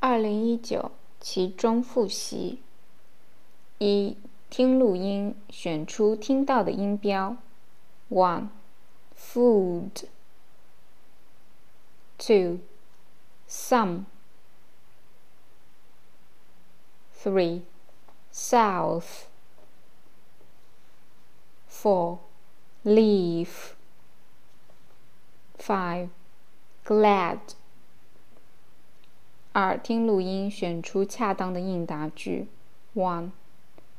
二零一九其中复习：一、听录音，选出听到的音标。One, food. Two, some. Three, south. Four, leave. Five, glad. 二、听录音，选出恰当的应答句。One.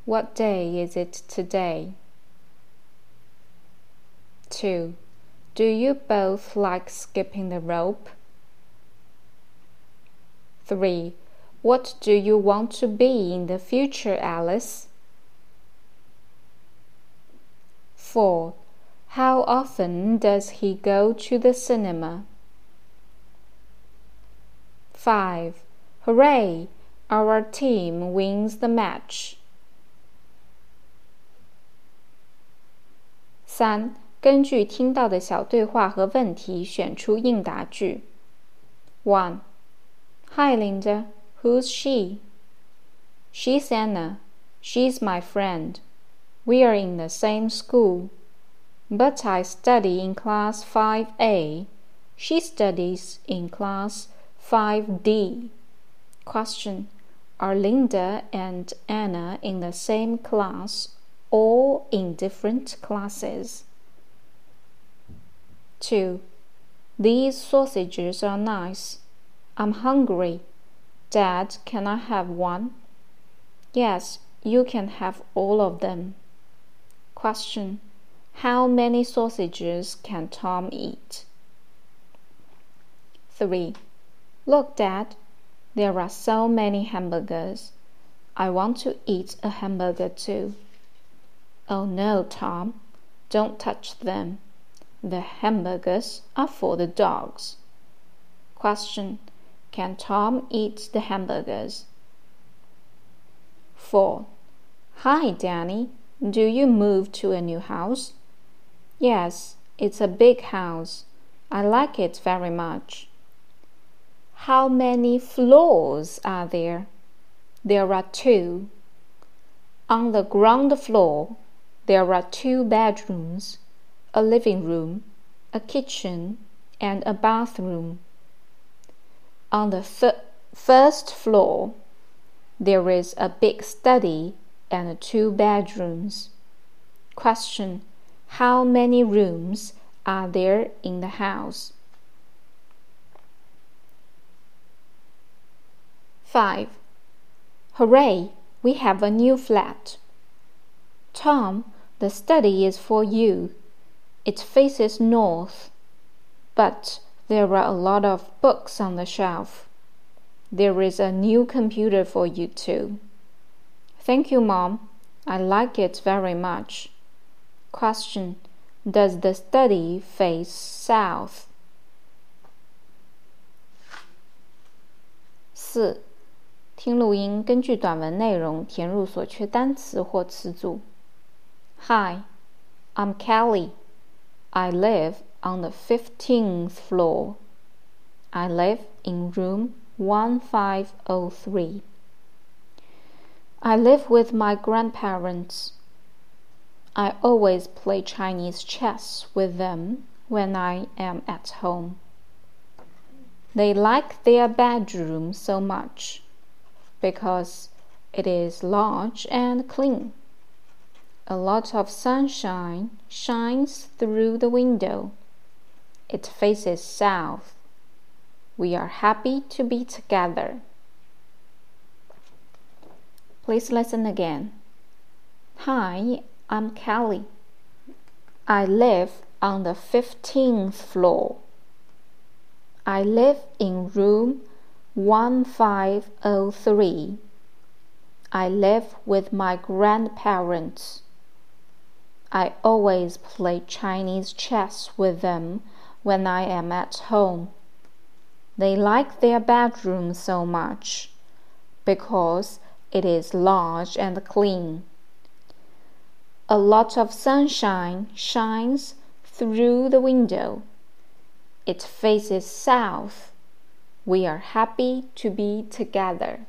What day is it today? Two. Do you both like skipping the rope? Three. What do you want to be in the future, Alice? Four. How often does he go to the cinema? 5. Hooray! Our team wins the match. 三、根据听到的小对话和问题选出应答句。One. Hi Linda, who's she? She's Anna. She's my friend. We are in the same school. But I study in class 5A. She studies in class 5D. Question Are Linda and Anna in the same class or in different classes? 2. These sausages are nice. I'm hungry. Dad, can I have one? Yes, you can have all of them. Question How many sausages can Tom eat? 3. Look, Dad, there are so many hamburgers. I want to eat a hamburger too. Oh no, Tom, don't touch them. The hamburgers are for the dogs. Question Can Tom eat the hamburgers? 4. Hi, Danny. Do you move to a new house? Yes, it's a big house. I like it very much. How many floors are there? There are two. On the ground floor, there are two bedrooms, a living room, a kitchen, and a bathroom. On the first floor, there is a big study and two bedrooms. Question How many rooms are there in the house? 5. Hooray! We have a new flat. Tom, the study is for you. It faces north, but there are a lot of books on the shelf. There is a new computer for you too. Thank you, Mom. I like it very much. Question Does the study face south? 四听录音，根据短文内容填入所缺单词或词组。Hi, I'm Kelly. I live on the 15th floor. I live in room 1503. I live with my grandparents. I always play Chinese chess with them when I am at home. They like their bedroom so much because it is large and clean. A lot of sunshine shines through the window. It faces south. We are happy to be together. Please listen again. Hi, I'm Kelly. I live on the 15th floor. I live in room 1503. I live with my grandparents. I always play Chinese chess with them when I am at home. They like their bedroom so much because it is large and clean. A lot of sunshine shines through the window. It faces south We are happy to be together.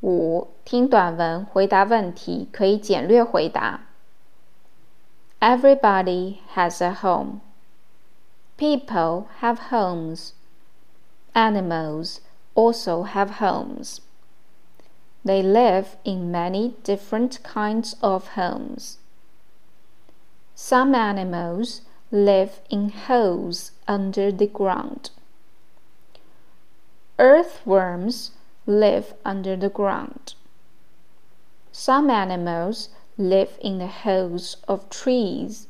五、听短文回答问题，可以简略回答。Everybody has a home. People have homes. Animals also have homes. They live in many different kinds of homes. Some animals live in holes under the ground. Earthworms live under the ground. Some animals live in the holes of trees.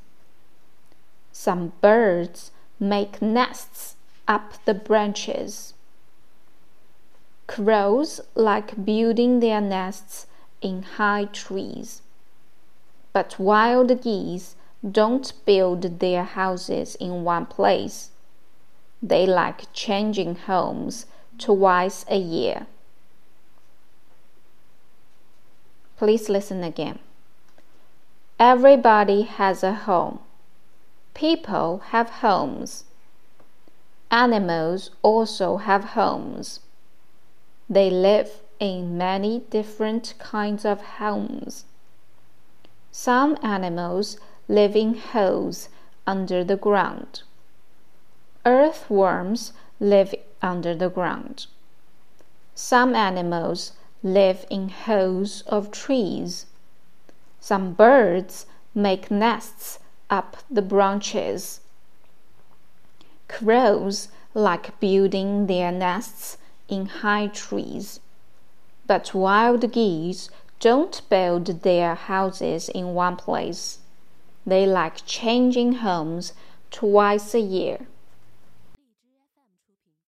Some birds make nests up the branches. Crows like building their nests in high trees. But wild geese don't build their houses in one place. They like changing homes twice a year. Please listen again. Everybody has a home. People have homes. Animals also have homes. They live in many different kinds of homes. Some animals live in holes under the ground. Earthworms live under the ground. Some animals live in holes of trees. Some birds make nests up the branches. Crows like building their nests in high trees. But wild geese don't build their houses in one place. They like changing homes twice a year.